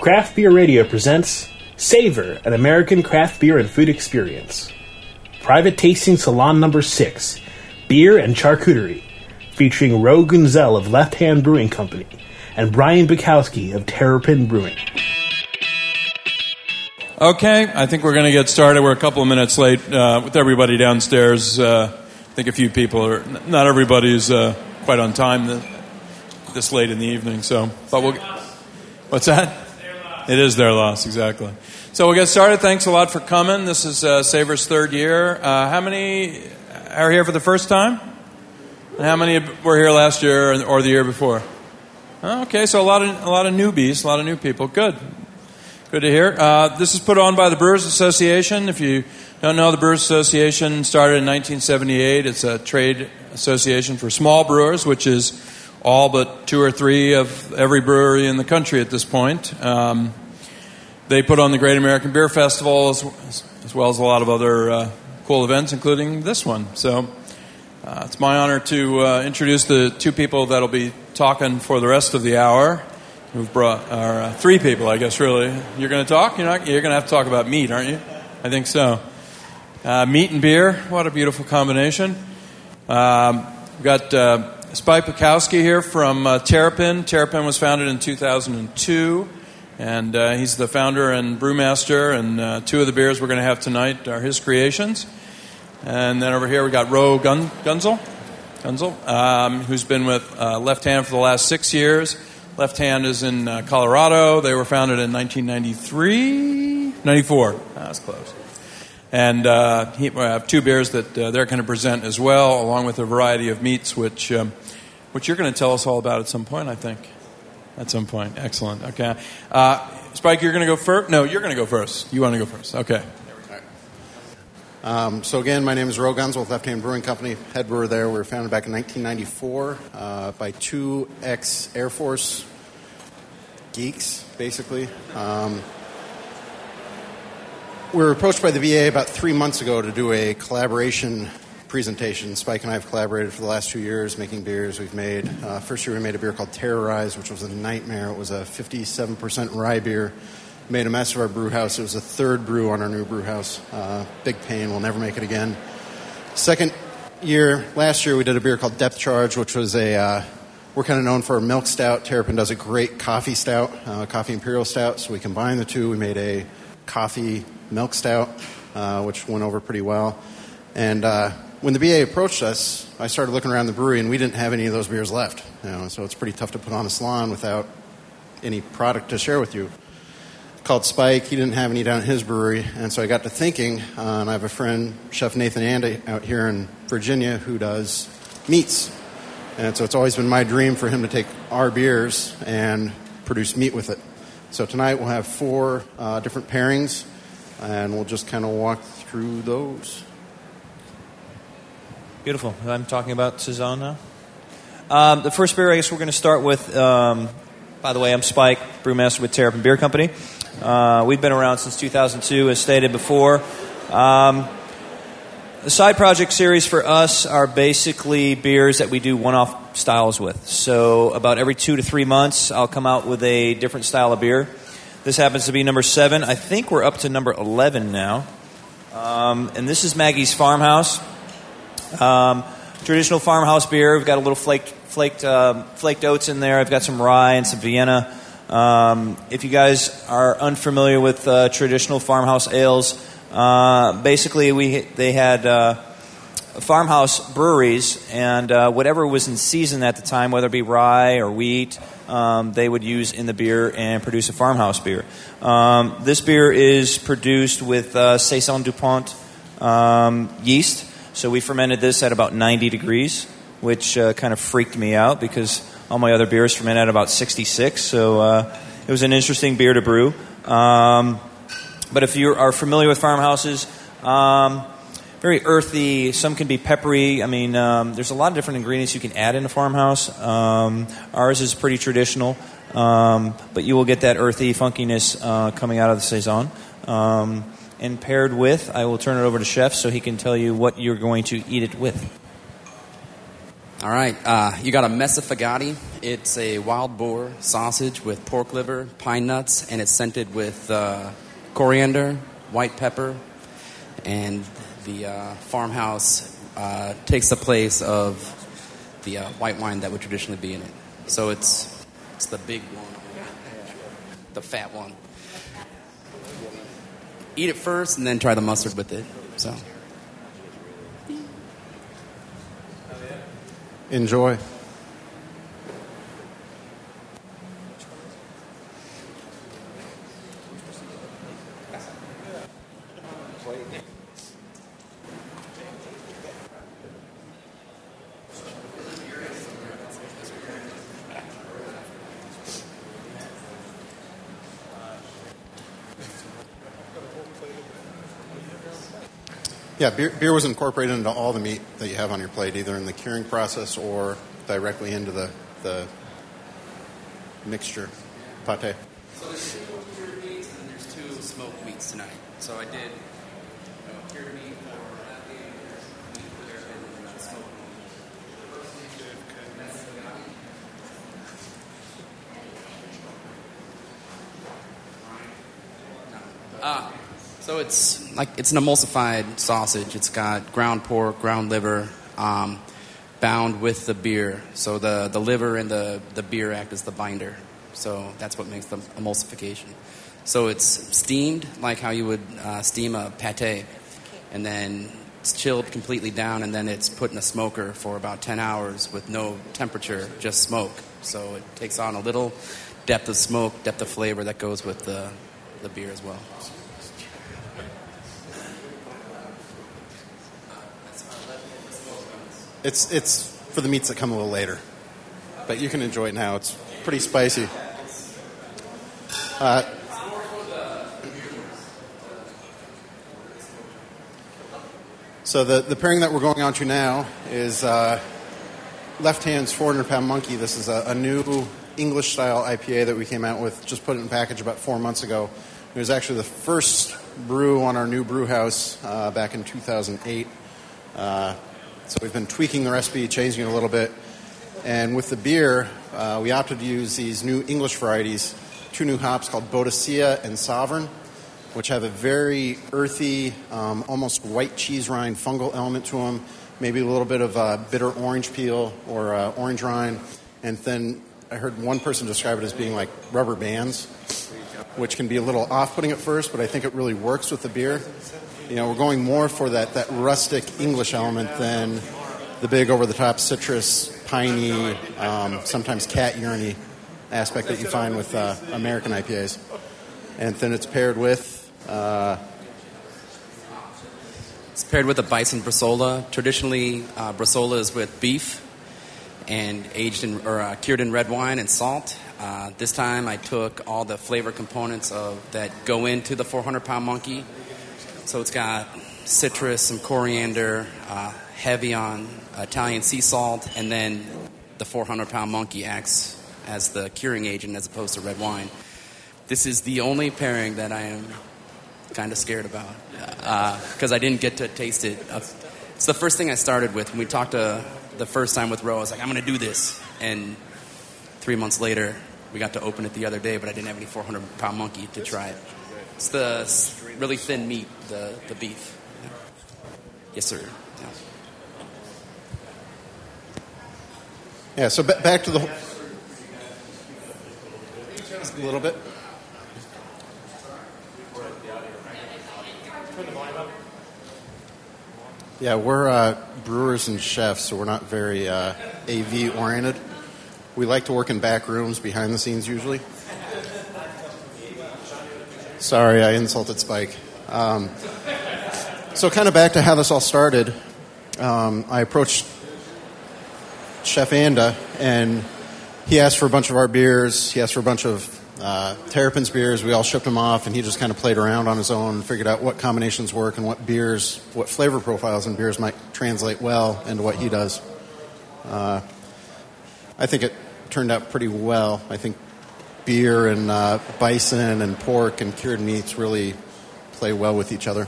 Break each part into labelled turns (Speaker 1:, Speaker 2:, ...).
Speaker 1: Craft Beer Radio presents Savor, an American craft beer and food experience. Private Tasting Salon Number 6, Beer and Charcuterie, featuring Ro Guenzel of Left Hand Brewing Company and Brian Buckowski of Terrapin Brewing.
Speaker 2: Okay, I think we're going to get started. We're a couple of minutes late uh, with everybody downstairs. Uh, I think a few people are, not everybody's uh, quite on time this, this late in the evening, so, but we'll, what's that? It is their loss, exactly. So we'll get started. Thanks a lot for coming. This is uh, Savor's third year. Uh, how many are here for the first time? And how many were here last year or the year before? Okay, so a lot of a lot of newbies, a lot of new people. Good, good to hear. Uh, this is put on by the Brewers Association. If you don't know, the Brewers Association started in 1978. It's a trade association for small brewers, which is all but two or three of every brewery in the country at this point. Um, they put on the Great American Beer Festival as, as well as a lot of other uh, cool events, including this one. So uh, it's my honor to uh, introduce the two people that'll be talking for the rest of the hour. We've brought our uh, three people, I guess. Really, you're going to talk. You're not. You're going to have to talk about meat, aren't you? I think so. Uh, meat and beer. What a beautiful combination. Um, we've got Spike Buckowski here from uh, Terrapin. Terrapin was founded in 2002, and uh, he's the founder and brewmaster. And uh, two of the beers we're going to have tonight are his creations. And then over here we got Ro Gun- Guenzel, Guenzel um, who's been with uh, Left Hand for the last six years. Left Hand is in uh, Colorado. They were founded in 1993, 94. That's close. And uh, he, I have two beers that uh, they're going to present as well, along with a variety of meats, which, um, which you're going to tell us all about at some point, I think. At some point. Excellent. Okay. Uh, Spike, you're going to go first? No, you're going to go first. You want to go first. Okay.
Speaker 3: Um, so again, my name is Ro Guenzel with Left Hand Brewing Company, head brewer there. We were founded back in 1994 uh, by two ex-Air Force geeks, basically. Um, we were approached by the BA about three months ago to do a collaboration presentation. Spike and I have collaborated for the last two years making beers. We've made, uh, first year we made a beer called Terrorize, which was a nightmare. It was a 57% rye beer. Made a mess of our brew house. It was the third brew on our new brew house. Uh, big pain. We'll never make it again. Second year, last year, we did a beer called Depth Charge, which was a, uh, we're kind of known for a milk stout. Terrapin does a great coffee stout, uh, coffee imperial stout. So we combined the two. We made a coffee milk stout, uh, which went over pretty well. And uh, when the BA approached us, I started looking around the brewery, and we didn't have any of those beers left. You know, so it's pretty tough to put on a salon without any product to share with you. Called Spike. He didn't have any down at his brewery, and so I got to thinking. Uh, and I have a friend, Chef Nathan Anda, out here in Virginia, who does meats. And so it's always been my dream for him to take our beers and produce meat with it. So tonight we'll have four uh, different pairings and we'll just kind of walk through those.
Speaker 4: Beautiful. I'm talking about Saison now. Um, the first beer, I guess we're going to start with. Um, by the way, I'm Spike, brewmaster with Terrapin Beer Company. Uh, we've been around since 2002, as stated before. Um, the side project series for us are basically beers that we do one-off styles with. So about every two to three months, I'll come out with a different style of beer. This happens to be number seven. I think we're up to number 11 now. Um, and this is Maggie's Farmhouse. Um, traditional farmhouse beer. We've got a little flaked, flaked, uh, flaked oats in there. I've got some rye and some Vienna. Um, if you guys are unfamiliar with uh, traditional farmhouse ales, uh, basically we they had uh, farmhouse breweries, and uh, whatever was in season at the time, whether it be rye or wheat, um, they would use in the beer and produce a farmhouse beer. Um, this beer is produced with uh, Saison Dupont um, yeast. So we fermented this at about 90 degrees, which uh, kind of freaked me out because all my other beers ferment at about 66. So uh, it was an interesting beer to brew. Um, but if you are familiar with farmhouses, um, very earthy. Some can be peppery. I mean, um, there's a lot of different ingredients you can add in a farmhouse. Um, ours is pretty traditional, um, but you will get that earthy funkiness uh, coming out of the saison. Um, and paired with, I will turn it over to Chef so he can tell you what you're going to eat it with.
Speaker 5: All right, uh, you got a mazzafegati. It's a wild boar sausage with pork liver, pine nuts, and it's scented with uh, coriander, white pepper, and the uh, farmhouse uh, takes the place of the uh, white wine that would traditionally be in it. So it's it's the big one, the fat one. Eat it first, and then try the mustard with it. So.
Speaker 3: Enjoy. Yeah, beer, beer was incorporated into all the meat that you have on your plate, either in the curing process or directly into the, the mixture, pate.
Speaker 5: So there's two cured meats and there's two smoked meats tonight. So I did uh, cured meat for meat there, and smoked meat. Ah, so it's like it's an emulsified sausage. It's got ground pork, ground liver, um, bound with the beer. So the, the liver and the, the beer act as the binder. So that's what makes the emulsification. So it's steamed like how you would uh, steam a pate, and then it's chilled completely down, and then it's put in a smoker for about 10 hours with no temperature, just smoke. So it takes on a little depth of smoke, depth of flavor that goes with the, the beer as well.
Speaker 3: It's, it's for the meats that come a little later, but you can enjoy it now. It's pretty spicy. Uh, so the, the pairing that we're going on to now is uh, Left Hand's 400 Pound Monkey. This is a, a new English style IPA that we came out with, just put it in package about four months ago. It was actually the first brew on our new brew house uh, back in 2008. Uh, so we've been tweaking the recipe, changing it a little bit. And with the beer, uh, we opted to use these new English varieties, two new hops called Boadicea and Sovereign, which have a very earthy, um, almost white cheese rind fungal element to them, maybe a little bit of uh, bitter orange peel or uh, orange rind. And then I heard one person describe it as being like rubber bands, which can be a little off putting at first, but I think it really works with the beer. You know, we're going more for that, that rustic English element than the big over the top citrus, piney, um, sometimes cat urine aspect that you find with uh, American IPAs. And then it's paired with. Uh,
Speaker 5: It's paired with a bison bresaola. Traditionally, uh, bresaola is with beef and aged in or uh, cured in red wine and salt. Uh, this time, I took all the flavor components of that go into the 400 pound monkey. So it's got citrus, some coriander, uh, heavy on Italian sea salt, and then the 400 pound monkey acts as the curing agent as opposed to red wine. This is the only pairing that I am kind of scared about because I didn't get to taste it. Uh, it's the first thing I started with when we talked to the first time with Ro. I was like, I'm going to do this, and three months later, we got to open it the other day, but I didn't have any 400 pound monkey to try it. It's the really thin meat, the the beef. Yes, sir. Yeah.
Speaker 3: yeah, so ba- back to the. A little bit. Yeah, we're uh, brewers and chefs, so we're not very uh, AV oriented. We like to work in back rooms, behind the scenes usually. Sorry, I insulted Spike. Um, so, kind of back to how this all started. Um, I approached Chef Anda, and he asked for a bunch of our beers. He asked for a bunch of uh, Terrapin's beers. We all shipped them off, and he just kind of played around on his own, figured out what combinations work and what beers, what flavor profiles and beers might translate well into what he does. Uh, I think it turned out pretty well. I think beer and uh, bison and pork and cured meats really play well with each other.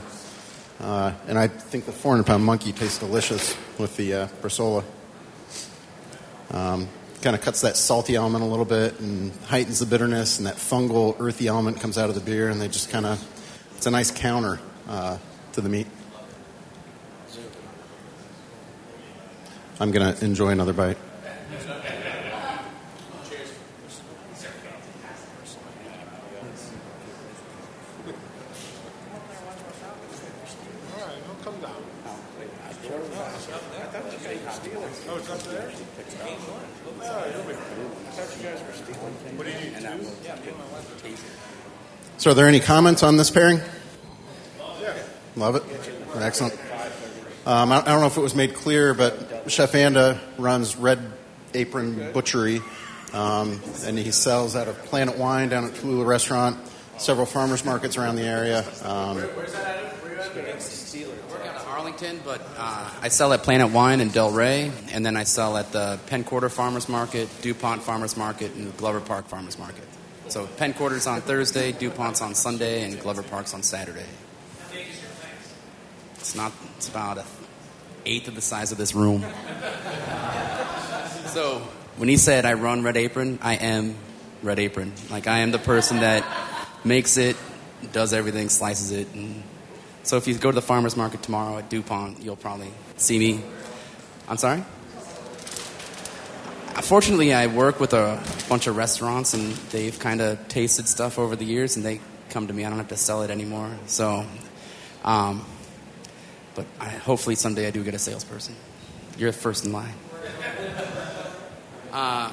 Speaker 3: Uh, and I think the 400 pound monkey tastes delicious with the uh. Um, kind of cuts that salty element a little bit and heightens the bitterness, and that fungal, earthy element comes out of the beer, and they just kind of, it's a nice counter uh, to the meat. I'm going to enjoy another bite. So, are there any comments on this pairing? Love it. Excellent. Um, I, don't know if it was made clear, but Chef Anda runs Red Apron Butchery, um, and he sells out of Planet Wine down at Tallula Restaurant, several farmers markets around the area. Um,
Speaker 5: But uh, I sell at Planet Wine in Del Ray, and then I sell at the Penn Quarter Farmers Market, DuPont Farmers Market, and Glover Park Farmers Market. So Penn Quarter's on Thursday, DuPont's on Sunday, and Glover Park's on Saturday. It's not. It's about a eighth of the size of this room. So when he said I run Red Apron, I am Red Apron. Like I am the person that makes it, does everything, slices it, and so if you go to the farmers market tomorrow at DuPont, you'll probably see me. I'm sorry? Fortunately, I work with a bunch of restaurants, and they've kind of tasted stuff over the years, and they come to me. I don't have to sell it anymore. So, um, but I, hopefully someday I do get a salesperson. You're first in line. Uh,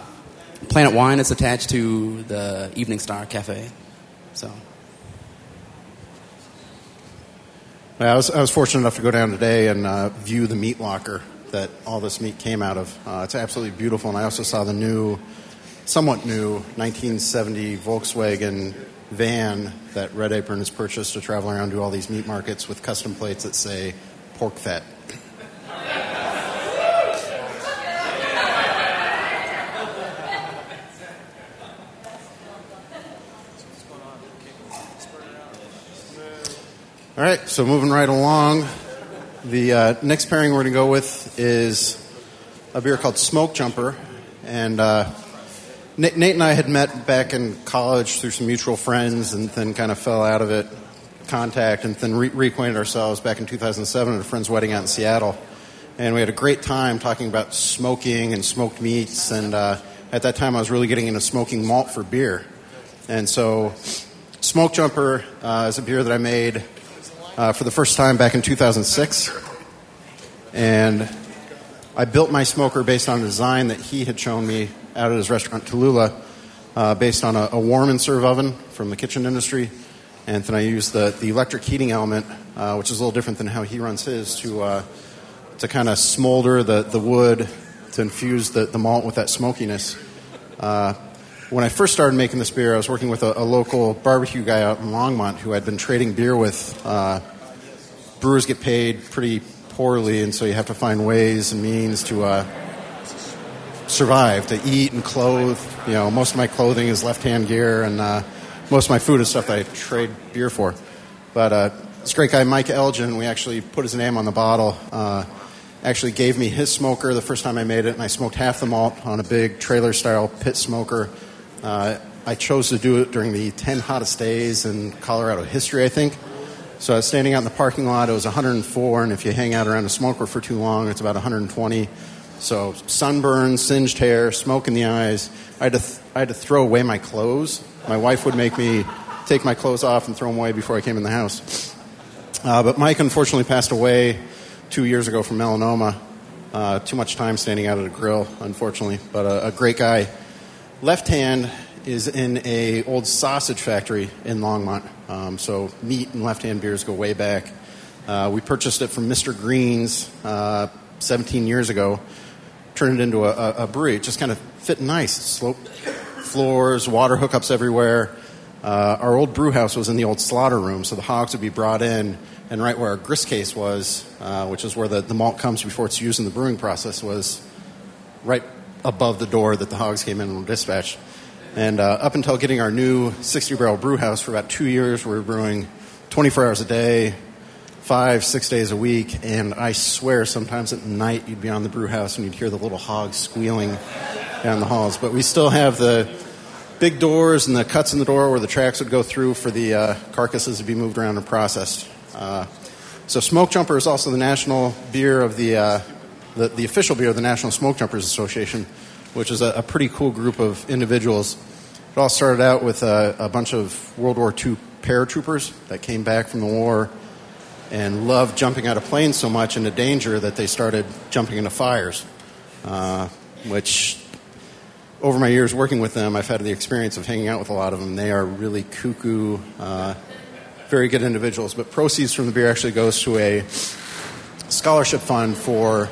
Speaker 5: Planet Wine is attached to the Evening Star Cafe. So.
Speaker 3: I was, I was fortunate enough to go down today and uh, view the meat locker that all this meat came out of. Uh, it's absolutely beautiful, and I also saw the new, somewhat new, 1970 Volkswagen van that Red Apron has purchased to travel around to all these meat markets with custom plates that say pork fat. All right, so moving right along, the uh, next pairing we're going to go with is a beer called Smoke Jumper. And uh, Nate, Nate and I had met back in college through some mutual friends and then kind of fell out of it, contact, and then re- reacquainted ourselves back in 2007 at a friend's wedding out in Seattle. And we had a great time talking about smoking and smoked meats. And uh, at that time, I was really getting into smoking malt for beer. And so, Smoke Jumper uh, is a beer that I made uh, for the first time back in 2006. And I built my smoker based on a design that he had shown me out at his restaurant, Tallula, uh, based on a, a, warm and serve oven from the kitchen industry. And then I used the, the electric heating element, uh, which is a little different than how he runs his, to, uh, to kind of smolder the, the wood to infuse the, the malt with that smokiness. When I first started making this beer, I was working with a, a, local barbecue guy out in Longmont who I'd been trading beer with. Uh, brewers get paid pretty poorly, and so you have to find ways and means to uh, survive, to eat and clothe. You know, most of my clothing is left-hand gear, and uh, most of my food is stuff that I trade beer for. But uh, this great guy, Mike Elgin, we actually put his name on the bottle. Uh, actually gave me his smoker the first time I made it, and I smoked half the malt on a big trailer-style pit smoker uh, I chose to do it during the 10 hottest days in Colorado history, I think. So I was standing out in the parking lot. It was 104, and if you hang out around a smoker for too long, it's about 120. So sunburn, singed hair, smoke in the eyes. I had to, th- I had to throw away my clothes. My wife would make me take my clothes off and throw them away before I came in the house. Uh, but Mike unfortunately passed away two years ago from melanoma. Uh, too much time standing out at a grill, unfortunately. But a, a great guy left hand is in a old sausage factory in Longmont. Um, so meat and left hand beers go way back. Uh, we purchased it from Mr. Green's uh, 17 years ago. Turned it into a, a, a brewery. It just kind of fit nice. Slope floors, water hookups everywhere. Uh, our old brew house was in the old slaughter room, so the hogs would be brought in, and right where our grist case was, uh, which is where the, the malt comes before it's used in the brewing process, was right above the door that the hogs came in and were dispatched. And uh, up until getting our new 60 barrel brew house for about two years, we were brewing 24 hours a day, five, six days a week. And I swear, sometimes at night, you'd be on the brew house and you'd hear the little hogs squealing down the halls. But we still have the big doors and the cuts in the door where the tracks would go through for the uh, carcasses to be moved around and processed. Uh, so Smoke Jumper is also the national beer of the, uh, the, the official beer of the National Smoke Jumpers Association, which is a, a pretty cool group of individuals. It all started out with a, a bunch of World War II paratroopers that came back from the war and loved jumping out of planes so much into danger that they started jumping into fires, uh, which over my years working with them, I've had the experience of hanging out with a lot of them. They are really cuckoo, uh, very good individuals. But proceeds from the beer actually goes to a scholarship fund for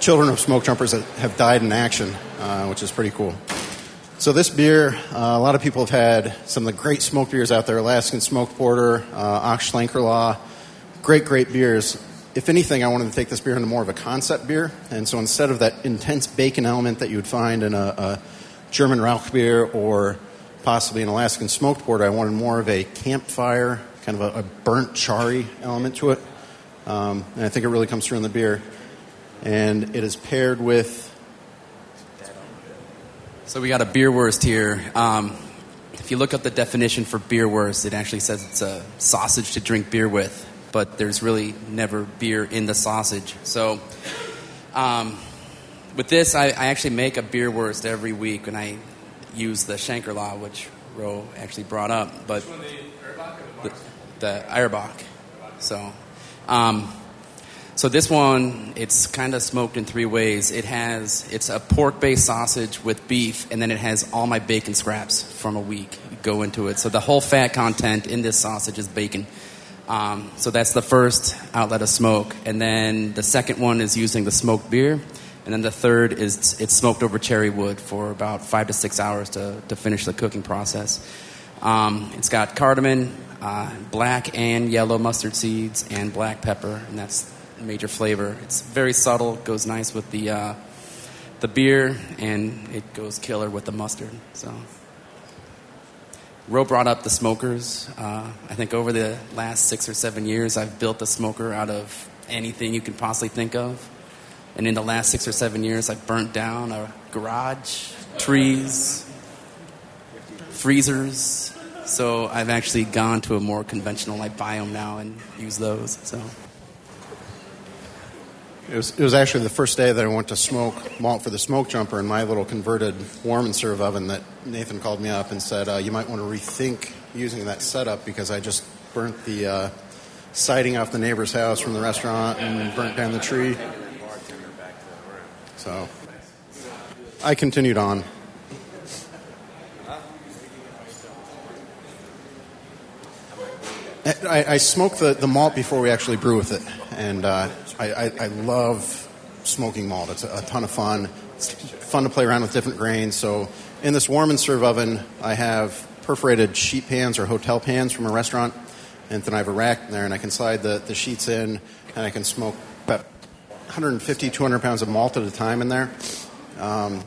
Speaker 3: children of smoke jumpers that have died in action, uh, which is pretty cool. So this beer, uh, a lot of people have had some of the great smoke beers out there: Alaskan Smoked Porter, uh. Great, great beers. If anything, I wanted to take this beer into more of a concept beer, and so instead of that intense bacon element that you would find in a, a German Rauch beer or possibly an Alaskan smoked porter. I wanted more of a campfire, kind of a, a burnt charry element to it. Um, and I think it really comes through in the beer. And it is paired with.
Speaker 5: So we got a beer wurst here. Um, if you look up the definition for beer wurst, it actually says it's a sausage to drink beer with, but there's really never beer in the sausage. So um, with this, I, I, actually make a beer wurst every week, and I use the Schlenkerla, which Ro actually brought up. But the, the Urbock. So, um, so this one, it's kind of smoked in three ways. It has it's a pork-based sausage with beef, and then it has all my bacon scraps from a week go into it. So the whole fat content in this sausage is bacon. Um, so that's the first outlet of smoke, and then the second one is using the smoked beer. And then the third is it's smoked over cherry wood for about five to six hours to, to finish the cooking process. Um, it's got cardamom, uh, black and yellow mustard seeds, and black pepper, and that's major flavor. It's very subtle, goes nice with the, uh, the beer, and it goes killer with the mustard. So. Ro brought up the smokers. Uh, I think over the last six or seven years, I've built a smoker out of anything you can possibly think of. And in the last six or seven years, I've burnt down a garage, trees, freezers. So I've actually gone to a more conventional like biome now and use those. So.
Speaker 3: It was, it was actually the first day that I went to smoke malt for the smoke jumper in my little converted warm and serve oven that Nathan called me up and said, uh, You might want to rethink using that setup because I just burnt the uh, siding off the neighbor's house from the restaurant and burnt down the tree. So I continued on. I, I smoke the, the malt before we actually brew with it, and uh, I, I, I, love smoking malt. It's a, a, ton of fun. It's fun to play around with different grains. So in this warm and serve oven, I have perforated sheet pans or hotel pans from a restaurant, and then I have a rack in there, and I can slide the, the sheets in, and I can smoke about 150, 200 pounds of malt at a time in there. Um,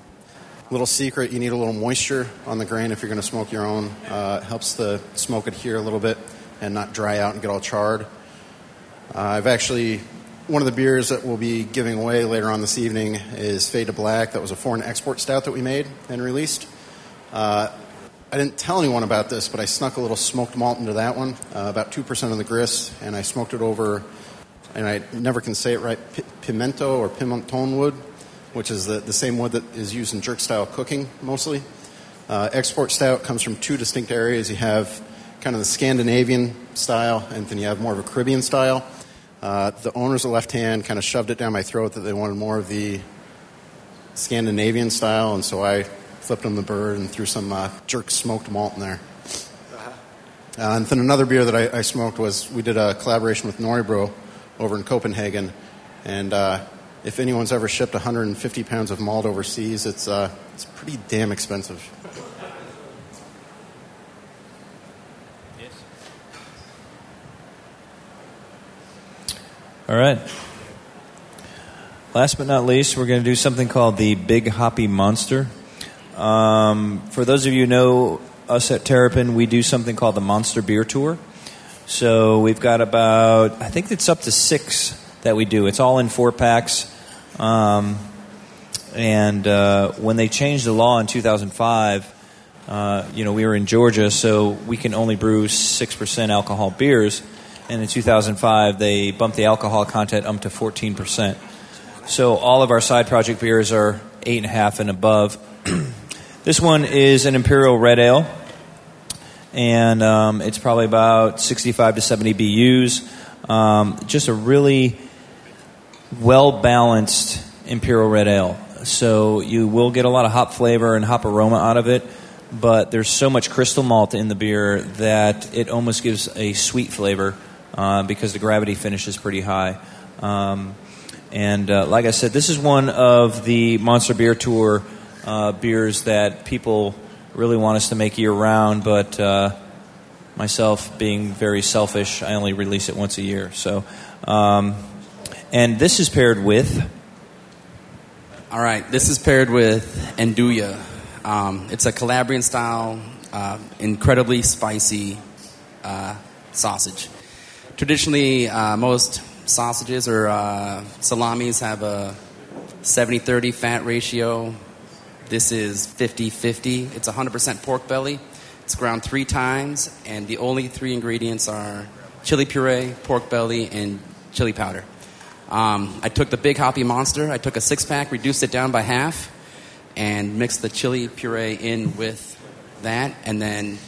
Speaker 3: little secret, you need a little moisture on the grain if you're going to smoke your own. Uh, helps the smoke adhere a little bit and not dry out and get all charred. Uh, I've actually, one of the beers that we'll be giving away later on this evening is Fade to Black. That was a foreign export stout that we made and released. Uh, I didn't tell anyone about this, but I snuck a little smoked malt into that one, uh, about 2% of the grist, and I smoked it over and I never can say it right, P- pimento or pimenton wood, which is the, the same wood that is used in jerk style cooking mostly. Uh, export stout comes from two distinct areas. You have kind of the Scandinavian style, and then you have more of a Caribbean style. Uh, the owners of Left Hand kind of shoved it down my throat that they wanted more of the Scandinavian style, and so I flipped them the bird and threw some uh, jerk smoked malt in there. Uh, and then another beer that I, I, smoked was we did a collaboration with Nørrebro over in Copenhagen. And uh, if anyone's ever shipped 150 pounds of malt overseas, it's, uh, it's pretty damn expensive.
Speaker 4: All right. Last but not least, we're going to do something called the Big Hoppy Monster. Um, for those of you who know us at Terrapin, we do something called the Monster Beer Tour. So we've got about, I think it's up to six that we do. It's all in four packs. Um, and uh, when they changed the law in 2005, uh, you know, we were in Georgia, so we can only brew 6% alcohol beers. And in 2005, they bumped the alcohol content up to 14%. So all of our side project beers are 8.5 and above. this one is an Imperial Red Ale, and um, it's probably about 65 to 70 BUs. Um, just a really well balanced Imperial Red Ale. So you will get a lot of hop flavor and hop aroma out of it, but there's so much crystal malt in the beer that it almost gives a sweet flavor uh, because the gravity finish is pretty high. Um, and uh, like I said, this is one of the Monster Beer Tour uh, beers that people really want us to make year round, but uh, myself being very selfish, I only release it once a year. So, um, and this is paired with.
Speaker 5: All right, this is paired with Nduja. Um, it's a Calabrian style, uh, incredibly spicy uh, sausage. Traditionally, uh, most sausages or uh, salamis have a 70 30 fat ratio. This is 50 50. It's 100% pork belly. It's ground three times, and the only three ingredients are chili puree, pork belly, and chili powder. Um, I took the big hoppy monster, I took a six pack, reduced it down by half, and mixed the chili puree in with that, and then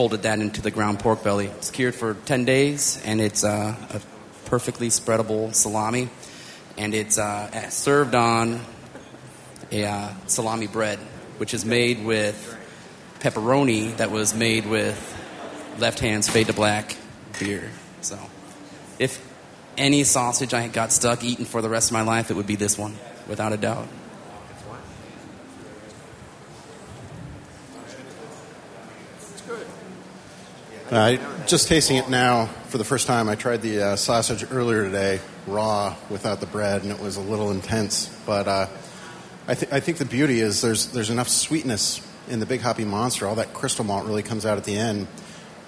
Speaker 5: folded that into the ground pork belly. It's cured for 10 days, and it's uh, a perfectly spreadable salami, and it's uh, served on a uh, salami bread, which is made with pepperoni that was made with Left Hand's Fade to Black beer. So, if any sausage I got stuck eating for the rest of my life, it would be this one, without a doubt.
Speaker 3: Uh, just tasting it now for the first time. I tried the uh, sausage earlier today, raw, without the bread, and it was a little intense. But uh, I, th- I think the beauty is there's there's enough sweetness in the Big Hoppy Monster. All that crystal malt really comes out at the end,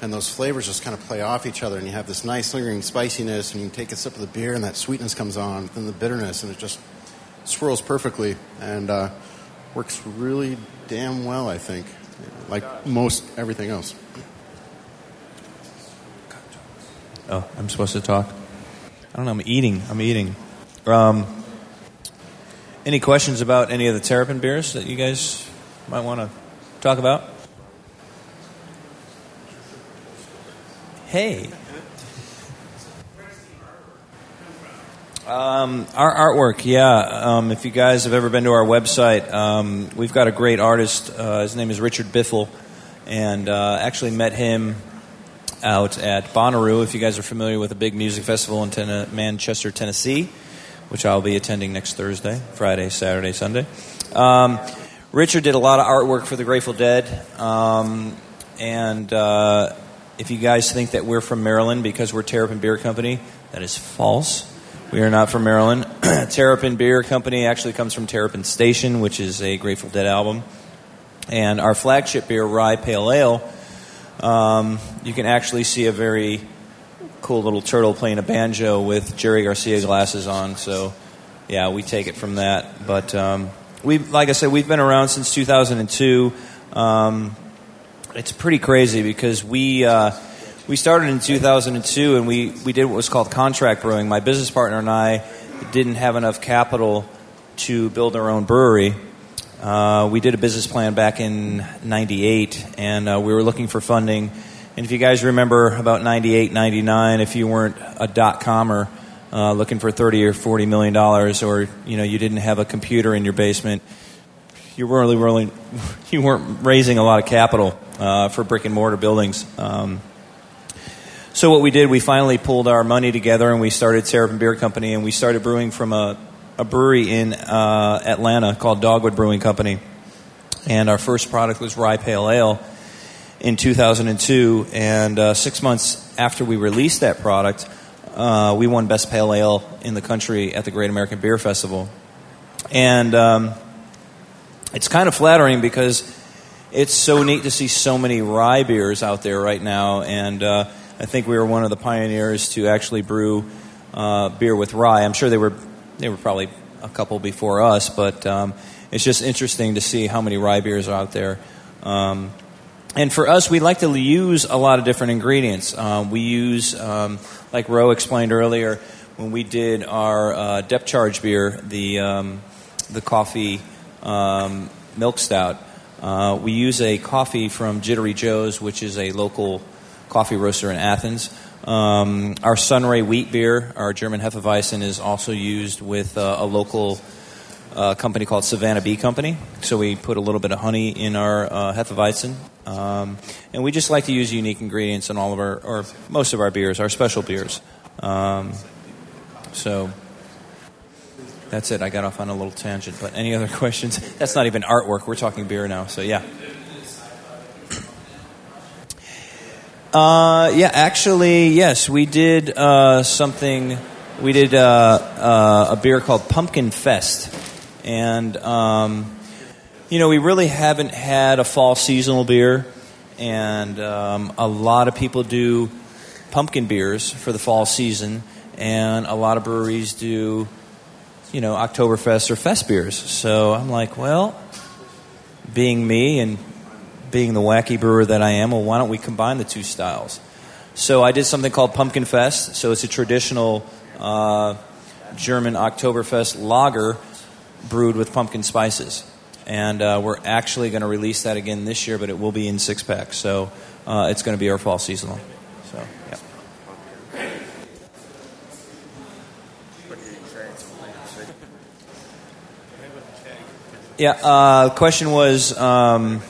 Speaker 3: and those flavors just kind of play off each other, and you have this nice lingering spiciness, and you take a sip of the beer, and that sweetness comes on, then the bitterness, and it just swirls perfectly, and uh, works really damn well. I think, like most everything else.
Speaker 4: Oh, I'm supposed to talk. I don't know. I'm eating. I'm eating. Um, any questions about any of the Terrapin beers that you guys might want to talk about? Hey. Um, our artwork, yeah. Um, if you guys have ever been to our website, um, we've got a great artist. Uh, his name is Richard Biffle, and uh, actually met him out at Bonnaroo. If you guys are familiar with a big music festival in ten- Manchester, Tennessee, which I'll be attending next Thursday, Friday, Saturday, Sunday. Um, Richard did a lot of artwork for the Grateful Dead, um, and uh, if you guys think that we're from Maryland because we're Terrapin Beer Company, that is false. We are not from Maryland. Terrapin Beer Company actually comes from Terrapin Station, which is a Grateful Dead album. And our flagship beer, Rye Pale Ale, um, you can actually see a very cool little turtle playing a banjo with Jerry Garcia glasses on. So, yeah, we take it from that. But um, we, like I said, we've been around since 2002. Um, it's pretty crazy because we uh, we started in 2002 and we, we did what was called contract brewing. My business partner and I didn't have enough capital to build our own brewery. Uh, we did a business plan back in 98 and uh, we were looking for funding. And if you guys remember about 98, 99, if you weren't a dot comer uh, looking for 30 or 40 million dollars or you know you didn't have a computer in your basement, you weren't really, really you weren't raising a lot of capital uh, for brick and mortar buildings. Um, so what we did, we finally pulled our money together and we started Terrapin Beer Company and we started brewing from a, a brewery in uh, Atlanta called Dogwood Brewing Company. And our first product was Rye Pale Ale in 2002. And uh, six months after we released that product, uh, we won Best Pale Ale in the country at the Great American Beer Festival. And um, it's kind of flattering because it's so neat to see so many rye beers out there right now. And uh, I think we were one of the pioneers to actually brew uh, beer with rye. I'm sure they were they were probably a couple before us, but um, it's just interesting to see how many rye beers are out there. Um, and for us, we like to use a lot of different ingredients. Um, we use, um, like Ro explained earlier, when we did our uh, depth charge beer, the um, the coffee um, milk stout. Uh, we use a coffee from Jittery Joe's, which is a local coffee roaster in Athens. Um, our Sunray wheat beer, our German Hefeweizen, is also used with uh, a local uh, company called Savannah Bee Company. So we put a little bit of honey in our uh, Hefeweizen. Um, and we just like to use unique ingredients in all of our, or most of our beers, our special beers. Um, so that's it. I got off on a little tangent. But any other questions? That's not even artwork. We're talking beer now. So yeah. Uh, yeah, actually, yes, we did uh, something. We did uh, uh, a beer called Pumpkin Fest, and um, you know we really haven't had a fall seasonal beer, and um, a lot of people do pumpkin beers for the fall season, and a lot of breweries do, you know, Oktoberfest or Fest beers. So I'm like, well, being me and being the wacky brewer that I am, well, why don't we combine the two styles? So I did something called Pumpkin Fest. So it's a traditional uh, German Oktoberfest lager brewed with pumpkin spices. And uh, we're actually going to release that again this year, but it will be in six packs. So uh, it's going to be our fall seasonal. So, yeah. Yeah, uh, question was um,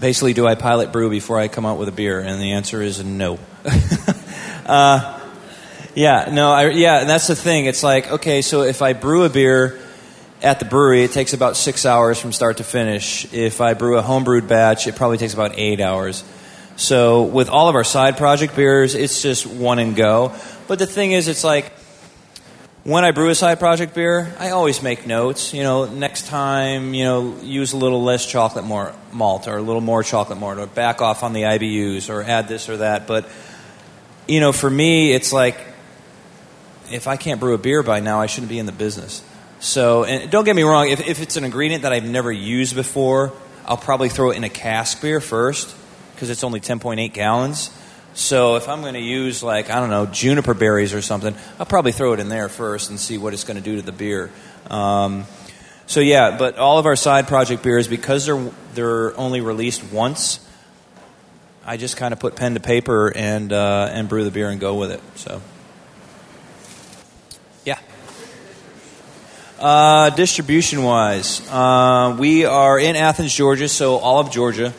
Speaker 4: basically, do I pilot brew before I come out with a beer? And the answer is no. uh, yeah, no, I, yeah, and that's the thing. It's like, okay, so if I brew a beer at the brewery, it takes about six hours from start to finish. If I brew a homebrewed batch, it probably takes about eight hours. So with all of our side project beers, it's just one and go. But the thing is, it's like when I brew a side project beer, I always make notes. You know, next time, you know, use a little less chocolate more malt or a little more chocolate malt or back off on the IBUs or add this or that. But you know, for me, it's like if I can't brew a beer by now, I shouldn't be in the business. So, and don't get me wrong, if, if it's an ingredient that I've never used before, I'll probably throw it in a cask beer first because it's only 10.8 gallons. So if I'm going to use like I don't know juniper berries or something, I'll probably throw it in there first and see what it's going to do to the beer. Um, so yeah, but all of our side project beers because they're they're only released once. I just kind of put pen to paper and uh, and brew the beer and go with it. So yeah. Uh, distribution wise, uh, we are in Athens, Georgia, so all of Georgia.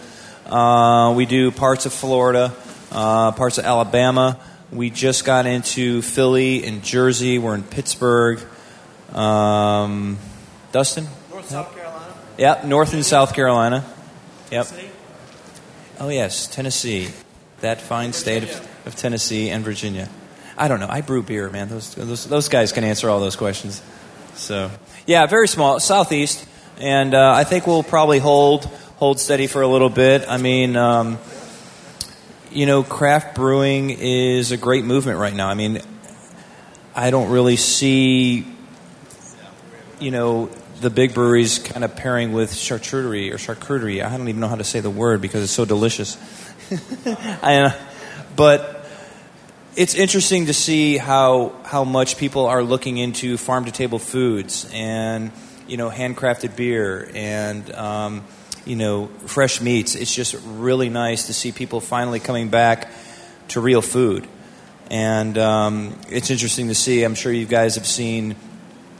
Speaker 4: Uh, we do parts of Florida uh, parts of Alabama. We just got into Philly and Jersey. We're in Pittsburgh. Um, Dustin?
Speaker 6: North South Carolina.
Speaker 4: Yep, North and South Carolina. Yep. Oh, yes, Tennessee. That fine state of, of Tennessee and Virginia. I don't know. I brew beer, man. Those, those, those guys can answer all those questions. So, yeah, very small. Southeast. And uh, I think we'll probably hold hold steady for a little bit. I mean, um, you know, craft brewing is a great movement right now. I mean, I don't really see, you know, the big breweries kind of pairing with charcuterie or charcuterie. I don't even know how to say the word because it's so delicious. I, uh, but it's interesting to see how how much people are looking into farm to table foods and you know handcrafted beer and um, you know, fresh meats. It's just really nice to see people finally coming back to real food. And um, it's interesting to see. I'm sure you guys have seen,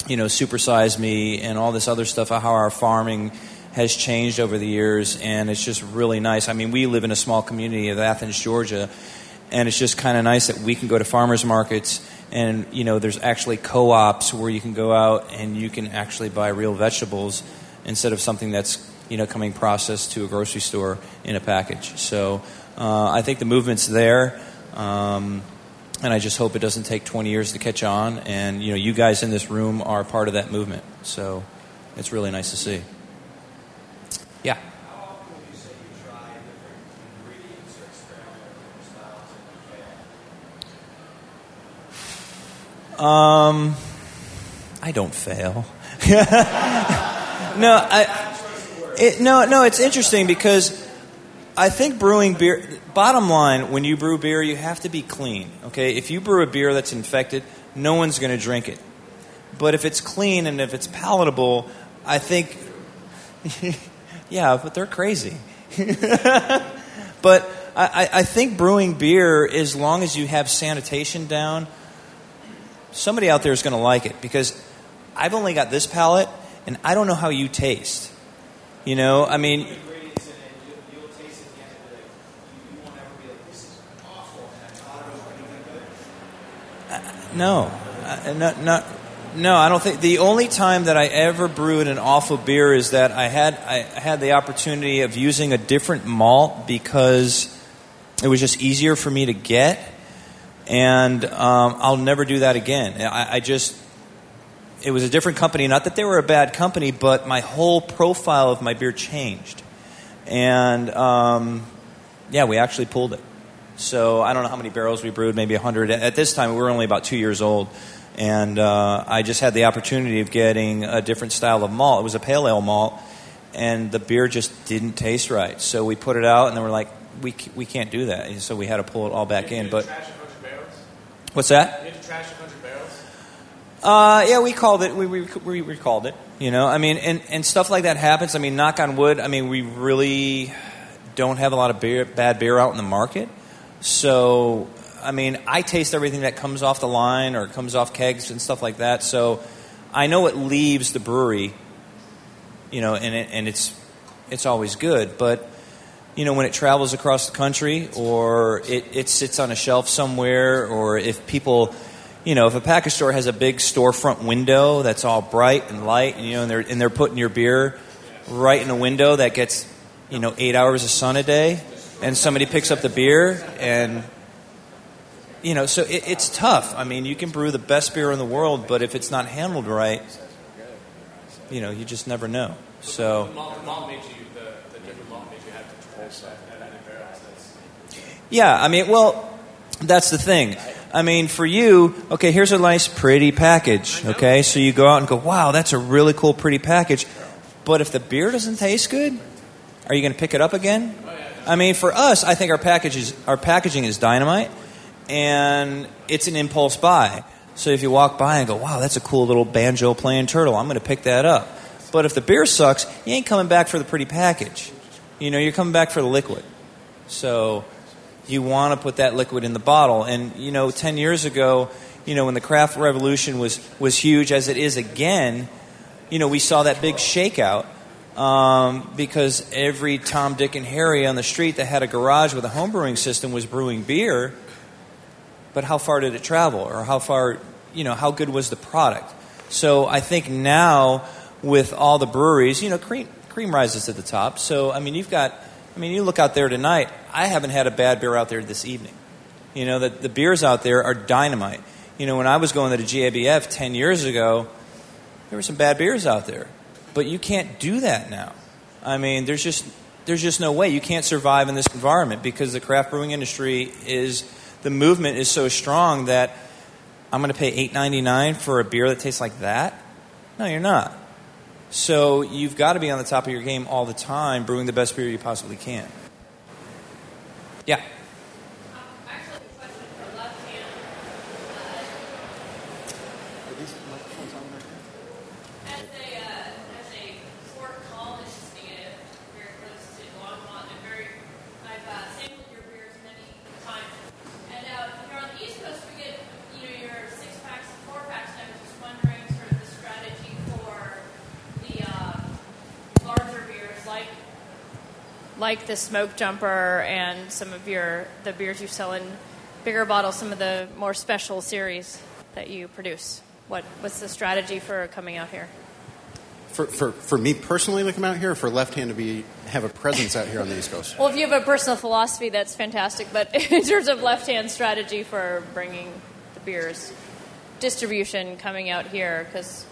Speaker 4: you know, Supersize Me and all this other stuff, how our farming has changed over the years. And it's just really nice. I mean, we live in a small community of Athens, Georgia. And it's just kind of nice that we can go to farmers markets and, you know, there's actually co ops where you can go out and you can actually buy real vegetables instead of something that's you know, coming processed to a grocery store in a package. So uh, I think the movement's there. Um, and I just hope it doesn't take 20 years to catch on. And you know, you guys in this room are part of that movement, so it's really nice to see. Yeah. Um, I don't fail. no, I, it, no, no. It's interesting because I think brewing beer. Bottom line, when you brew beer, you have to be clean. Okay, if you brew a beer that's infected, no one's going to drink it. But if it's clean and if it's palatable, I think, yeah, but they're crazy. but I, I think brewing beer, as long as you have sanitation down, somebody out there is going to like it because I've only got this palate and I don't know how you taste. You know, I mean. No, uh, not, not, no. I don't think the only time that I ever brewed an awful beer is that I had I had the opportunity of using a different malt because it was just easier for me to get, and um, I'll never do that again. I, I just it was a different company. Not that they were a bad company, but my whole profile of my beer changed, and um, yeah, we actually pulled it. So I don't know how many barrels we brewed, maybe 100. At this time, we were only about two years old. And uh, I just had the opportunity of getting a different style of malt. It was a pale ale malt, and the beer just didn't taste right. So we put it out, and then we're like, we, we can't do that. And so we had to pull it all back in. But What's that?
Speaker 1: You have to trash a hundred barrels.
Speaker 4: Uh, yeah, we called it. We, we, we recalled it. You know, I mean, and, and stuff like that happens. I mean, knock on wood. I mean, we really don't have a lot of beer, bad beer out in the market. So, I mean, I taste everything that comes off the line or comes off kegs and stuff like that. So, I know it leaves the brewery. You know, and it, and it's it's always good, but you know, when it travels across the country or it, it sits on a shelf somewhere, or if people, you know, if a package store has a big storefront window that's all bright and light, and, you know, and they're, and they're putting your beer right in a window that gets, you know, eight hours of sun a day, and somebody picks up the beer and, you know, so it, it's tough. I mean, you can brew the best beer in the world, but if it's not handled right, you know, you just never know. So.
Speaker 1: Malt, malt made you the, the different malt made you have to trash that that many barrels. That's,
Speaker 4: Yeah, I mean, well, that's the thing. I mean, for you, okay, here's a nice, pretty package. Okay, so you go out and go, wow, that's a really cool, pretty package. But if the beer doesn't taste good, are you going to pick it up again? Oh, I mean, for us, I think our package is, our packaging is dynamite, and it's an impulse buy. So if you walk by and go, wow, that's a cool little banjo playing turtle, I'm going to pick that up. But if the beer sucks, you ain't coming back for the pretty package. You know, you're coming back for the liquid. So you want to put that liquid in the bottle. And you know, ten years ago, you know, when the craft revolution was was huge as it is again, you know, we saw that big shakeout um, because every Tom, Dick, and Harry on the street that had a garage with a home brewing system was brewing beer. But how far did it travel, or how far, you know, how good was the product? So I think now with all the breweries, you know, cream cream rises to the top. So I mean, you've got I mean, you look out there tonight. I haven't had a bad beer out there this evening. You know, the, the beers out there are dynamite. You know, when I was going to the GABF 10 years ago, there were some bad beers out there. But you can't do that now. I mean, there's just, there's just no way. You can't survive in this environment because the craft brewing industry is, the movement is so strong that I'm going to pay $8.99 for a beer that tastes like that? No, you're not. So you've got to be on the top of your game all the time, brewing the best beer you possibly can. Yeah.
Speaker 6: Actually, a question for left hand. Uh, as a uh, as a Fort Collins native, very close to Longmont, and very I've uh, sampled your beers many times. And uh, here on the East Coast, we get you know your six packs and four packs. And I was just wondering sort of the strategy for the uh, larger beers, like like the smoke jumper and some of your the beers you sell in bigger bottles, some of the more special series that you produce. What what's the strategy for coming out here?
Speaker 3: For, for, for me personally to come out here, or for Left Hand to be have a presence out here on the East Coast?
Speaker 6: Well, if you have a personal philosophy, that's fantastic. But in terms of left hand strategy for bringing the beers, distribution coming out here, because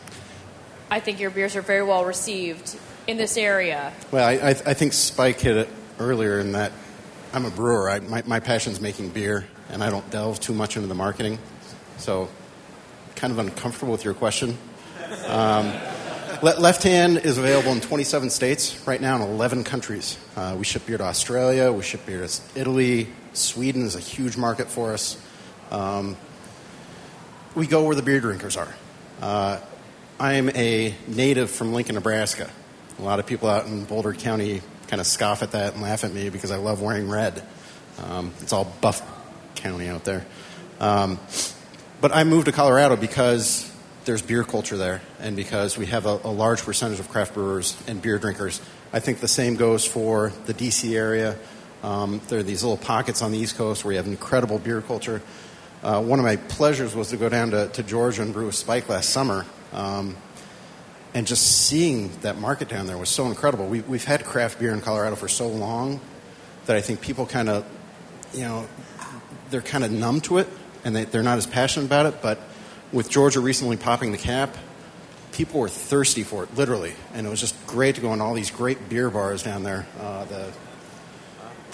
Speaker 6: I think your beers are very well received in this area.
Speaker 3: Well, I, I, I think Spike hit it earlier in that I'm a brewer. I, my, my passion's making beer, and I don't delve too much into the marketing. So, kind of uncomfortable with your question. Um, Le- Left Hand is available in 27 states right now in 11 countries. Uh, we ship beer to Australia, we ship beer to Italy, Sweden is a huge market for us. Um, we go where the beer drinkers are. Uh, I'm a native from Lincoln, Nebraska. A lot of people out in Boulder County kind of scoff at that and laugh at me because I love wearing red. Um, it's all buff county out there. Um, but I moved to Colorado because there's beer culture there and because we have a, a large percentage of craft brewers and beer drinkers. I think the same goes for the DC area. Um, there are these little pockets on the East Coast where you have incredible beer culture. Uh, one of my pleasures was to go down to, to Georgia and brew a Spike last summer. Um, and just seeing that market down there was so incredible. We, we've had craft beer in Colorado for so long that I think people kind of, you know, they're kind of numb to it and they, they're not as passionate about it. But with Georgia recently popping the cap, people were thirsty for it, literally. And it was just great to go in all these great beer bars down there. Uh, the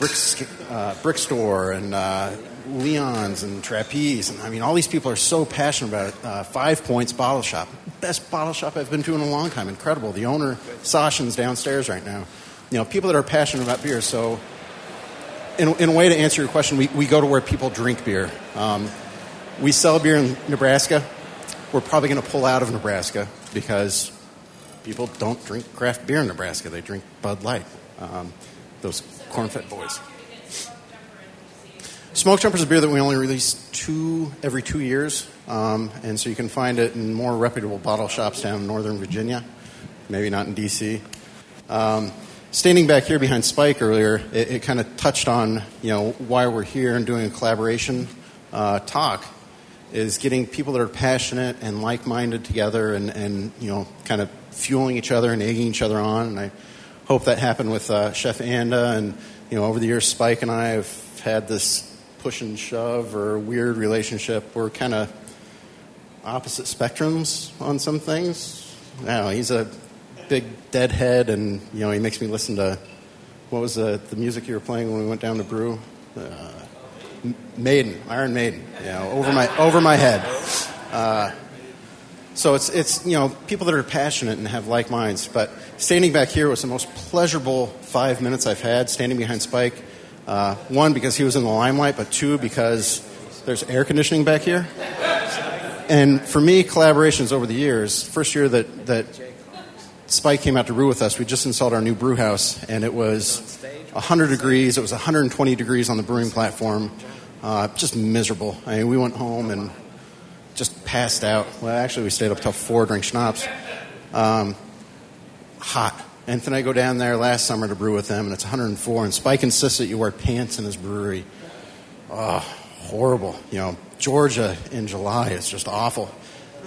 Speaker 3: Brick, uh, Brick Store and uh, Leon's and Trappeze. And I mean, all these people are so passionate about it. Uh, Five Points Bottle Shop. Best bottle shop I've been to in a long time. Incredible. The owner, Sashin's downstairs right now. You know, people that are passionate about beer. So, in, in a way to answer your question, we, we go to where people drink beer. Um, we sell beer in Nebraska. We're probably going to pull out of Nebraska because people don't drink craft beer in Nebraska. They drink Bud Light. Um, those corn-fed boys. Smoke Jumper is a beer that we only release two every two years, um, and so you can find it in more reputable bottle shops down in Northern Virginia, maybe not in DC. Um, standing back here behind Spike earlier, it, it kind of touched on you know why we're here and doing a collaboration uh, talk is getting people that are passionate and like-minded together and, and you know kind of fueling each other and egging each other on. And I hope that happened with uh, Chef Anda and you know over the years Spike and I have had this push and shove or weird relationship. We're kind of opposite spectrums on some things. Now he's a big deadhead, and you know he makes me listen to what was the, the music you were playing when we went down to brew. Uh, Maiden, Iron Maiden, you know, over my over my head. Uh, so it's it's you know people that are passionate and have like minds. But standing back here was the most pleasurable five minutes I've had. Standing behind Spike, uh, one because he was in the limelight, but two because there's air conditioning back here. And for me, collaborations over the years. First year that that Spike came out to brew with us, we just installed our new brew house, and it was 100 degrees. It was 120 degrees on the brewing platform. Uh, just miserable. I mean, we went home and just passed out. Well, actually, we stayed up till four, drink schnapps. Um, hot. Anthony and I go down there last summer to brew with them, and it's 104. And Spike insists that you wear pants in his brewery. Oh, horrible. You know, Georgia in July is just awful.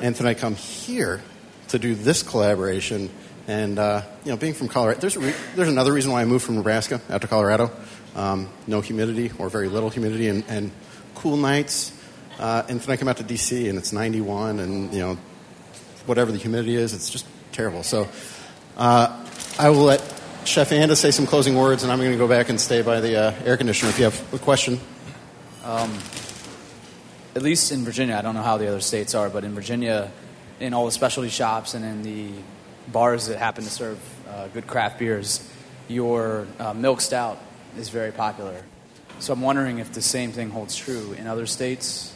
Speaker 3: Anthony and I come here to do this collaboration, and uh, you know, being from Colorado, there's re- there's another reason why I moved from Nebraska out to Colorado. Um, no humidity or very little humidity, and, and cool nights. Uh, and then I come out to DC, and it's 91, and you know, whatever the humidity is, it's just terrible. So uh, I will let Chef Anda say some closing words, and I'm going to go back and stay by the uh, air conditioner if you have a question.
Speaker 7: Um, at least in Virginia, I don't know how the other states are, but in Virginia, in all the specialty shops and in the bars that happen to serve uh, good craft beers, your uh, milk stout is very popular. So I'm wondering if the same thing holds true in other states,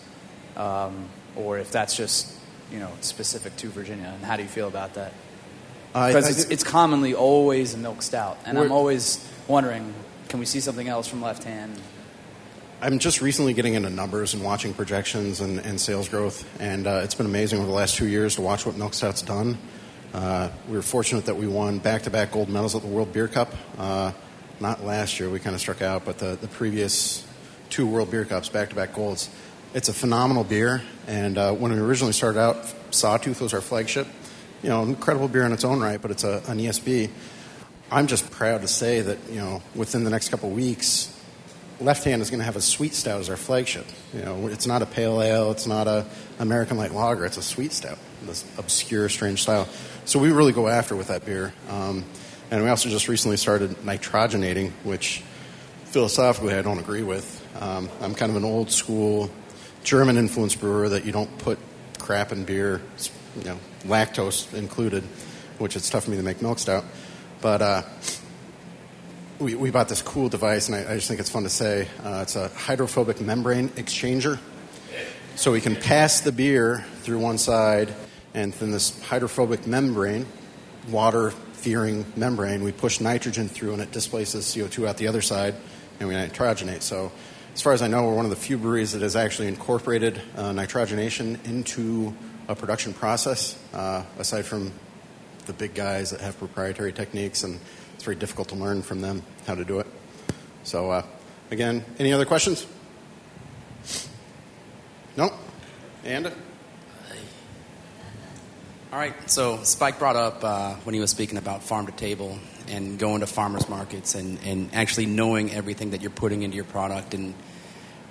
Speaker 7: um, or if that's just you know specific to Virginia. And how do you feel about that? Because it's, it's commonly always a milk stout, and I'm always wondering, can we see something else from Left Hand?
Speaker 3: I'm just recently getting into numbers and watching projections and, and sales growth, and uh, it's been amazing over the last two years to watch what Milk Stout's done. Uh, we were fortunate that we won back-to-back gold medals at the World Beer Cup. Uh, not last year, we kind of struck out, but the, the previous two World Beer Cups, back-to-back golds. It's a phenomenal beer, and uh, when we originally started out, Sawtooth was our flagship. You know, incredible beer in its own right, but it's a, an ESB. I'm just proud to say that you know within the next couple weeks, Left Hand is going to have a sweet stout as our flagship. You know, it's not a pale ale, it's not a American light lager, it's a sweet stout, this obscure, strange style. So we really go after with that beer. Um, and we also just recently started nitrogenating, which philosophically I don't agree with. Um, I'm kind of an old school German influenced brewer that you don't put crap in beer, you know, lactose included. which it's tough for me to make milk stout. But uh, we, we bought this cool device, and I, I just think it's fun to say. Uh, it's a hydrophobic membrane exchanger. So we can pass the beer through one side, and then this hydrophobic membrane, water fearing membrane, we push nitrogen through, and it displaces CO2 out the other side, and we nitrogenate. So, as far as I know, we're one of the few breweries that has actually incorporated uh, nitrogenation into a production process, uh, aside from the big guys that have proprietary techniques, and it's very difficult to learn from them how to do it. So, uh, again, any other questions? No? And?
Speaker 5: All right, so Spike brought up uh, when he was speaking about farm to table and going to farmers markets and, and actually knowing everything that you're putting into your product. And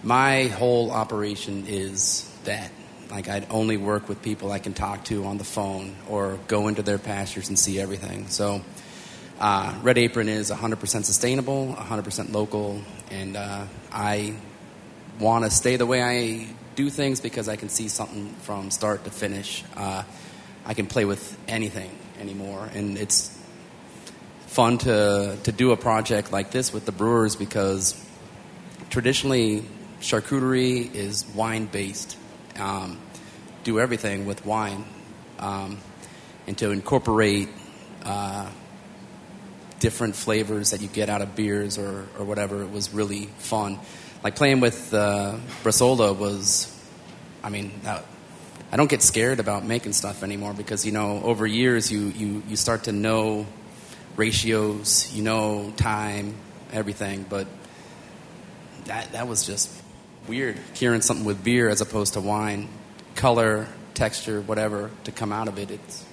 Speaker 5: my whole operation is that. Like, I'd only work with people I can talk to on the phone or go into their pastures and see everything. So, uh, Red Apron is 100% sustainable, 100% local, and uh, I want to stay the way I do things because I can see something from start to finish. Uh, I can play with anything anymore, and it's fun to to do a project like this with the brewers because traditionally charcuterie is wine based. Um, do everything with wine, um, and to incorporate. Uh, different flavors that you get out of beers or, or whatever. It was really fun. Like playing with uh, bresaola was, I mean, uh, I don't get scared about making stuff anymore because you know over years you you you start to know ratios, you know time, everything. But that that was just weird curing something with beer as opposed to wine, color, texture, whatever to come out of it. It's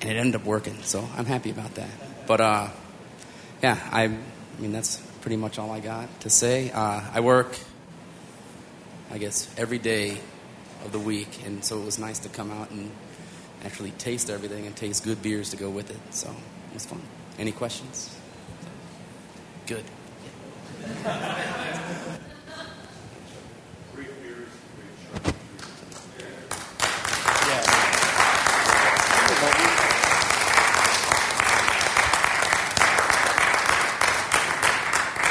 Speaker 5: and it ended up working, so I'm happy about that. But uh, yeah, I, I mean that's pretty much all I got to say. Uh, I work, I guess, every day of the week, and so it was nice to come out and actually taste everything and taste good beers to go with it. So it was fun. Any questions? Good.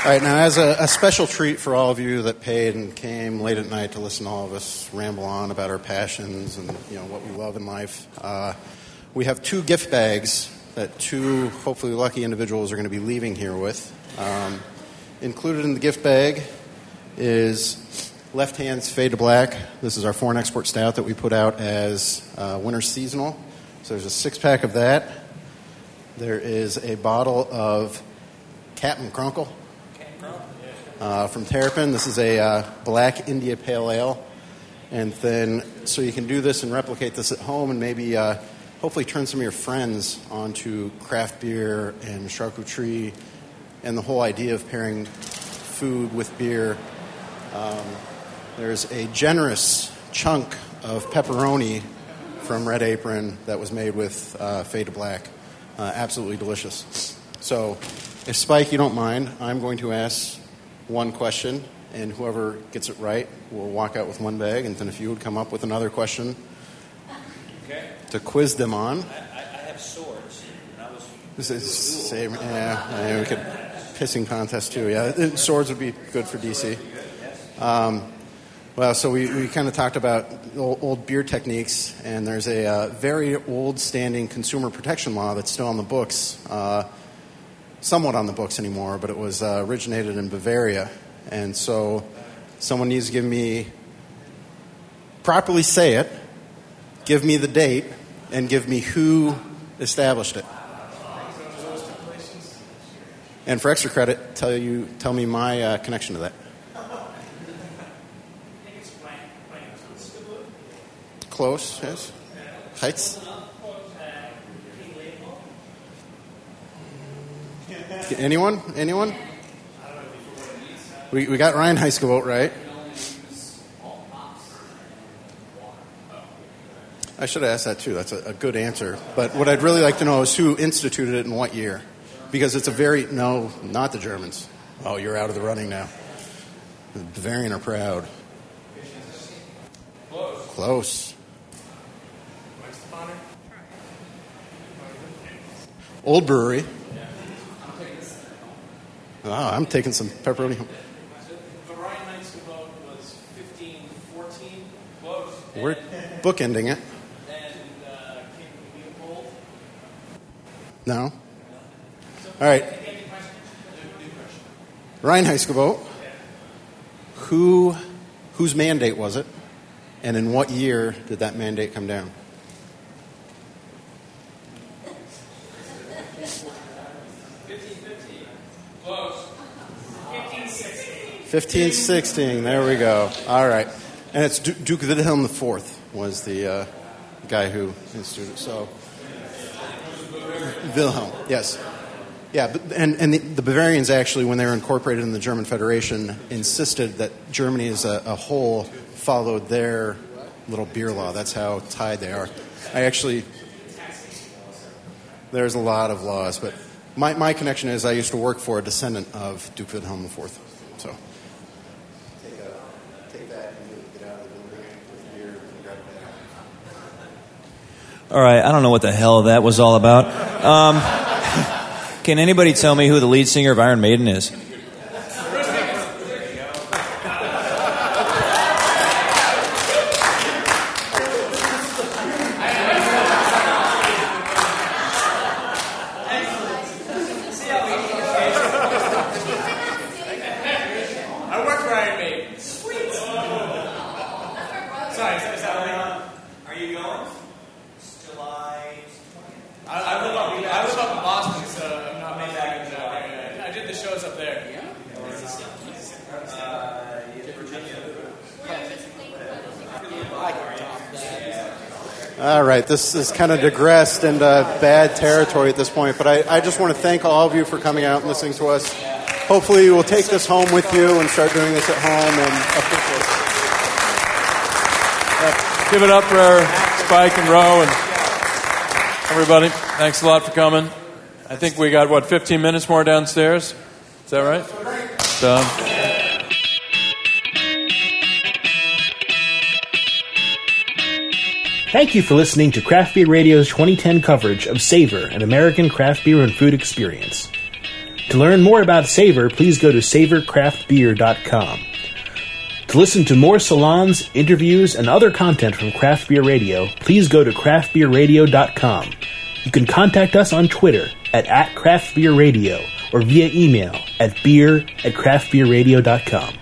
Speaker 3: All right, now as a, a, special treat for all of you that paid and came late at night to listen to all of us ramble on about our passions and you know what we love in life, uh, we have two gift bags that two hopefully lucky individuals are going to be leaving here with. Um, included in the gift bag is Left Hand's Fade to Black. This is our foreign export stout that we put out as uh, winter seasonal. So there's a six pack of that. There is a bottle of Captain Crunkle uh, from Terrapin. This is a uh, black India Pale Ale. And then, so you can do this and replicate this at home and maybe uh, hopefully turn some of your friends onto craft beer and charcuterie and the whole idea of pairing food with beer. Um, there's a generous chunk of pepperoni from Red Apron that was made with uh, Fade to Black. Uh, absolutely delicious. So, if Spike, you don't mind, I'm going to ask one question, and whoever gets it right will walk out with one bag. And then if you would come up with another question
Speaker 4: okay.
Speaker 3: to quiz them on.
Speaker 4: I, I have swords.
Speaker 3: This is same. Yeah, yeah, we could pissing contest too. Yeah, swords would be good for DC. Um, well, so we, we kind of talked about old, old, beer techniques, and there's a uh, very old standing consumer protection law that's still on the books. Uh, somewhat on the books anymore, but it was uh, originated in Bavaria. And so someone needs to give me, properly say it, give me the date, and give me who established it. And for extra credit, tell you, tell me my uh, connection to that. Close, yes. Heights. Anyone? Anyone? We, we got Reinheitsgebot right. I should have asked that too. That's a, a, good answer. But what I'd really like to know is who instituted it and what year. Because it's a very, no, not the Germans. Oh, you're out of the running now. The Bavarian are proud. Close. Close. Old brewery. Oh, I'm taking some pepperoni. home.
Speaker 1: The Reinheitsgebot was 1514. Close.
Speaker 3: We're bookending it.
Speaker 1: And uh, King Leopold.
Speaker 3: No. All right. Reinheitsgebot. Who, whose mandate was it? And in what year did that mandate come down? Fifteen sixteen. There we go. All right, and it's Du- Duke Wilhelm IV was the uh, guy who instituted. it. So Wilhelm, yes. Yeah, and, and the, the Bavarians actually, when they were incorporated in the German Federation, insisted that Germany as a, a whole followed their little beer law. That's how tied they are. I actually, there's a lot of laws, but my, my connection is I used to work for a descendant of Duke Wilhelm IV. So. Take, a, take that and get out of the building with beer and grab it back.
Speaker 4: All right, I don't know what the hell that was all about. Um, can anybody tell me who the lead singer of Iron Maiden is?
Speaker 1: I work for Iron Maiden. Sweet. Sorry, is that
Speaker 4: Are you going? July.
Speaker 1: I, I live up. I live up in Boston, so I'm not made back in that area. I did the shows up there.
Speaker 3: All right, this is kind of digressed into uh, bad territory at this point, but I, I just want to thank all of you for coming out and listening to us. Hopefully, you will take this home with you and start doing this at home and.
Speaker 2: Give it up for Spike and Ro and everybody. Thanks a lot for coming. I think we got, what, 15 minutes more downstairs? Is that right? So,
Speaker 1: Thank you for listening to Craft Beer Radio's 2010 coverage of Savor, an American craft beer and food experience. To learn more about Savor, please go to savorcraftbeer.com. To listen to more salons, interviews, and other content from Craft Beer Radio, please go to craftbeerradio.com. You can contact us on Twitter at, at craftbeerradio or via email at beer at craftbeerradio.com.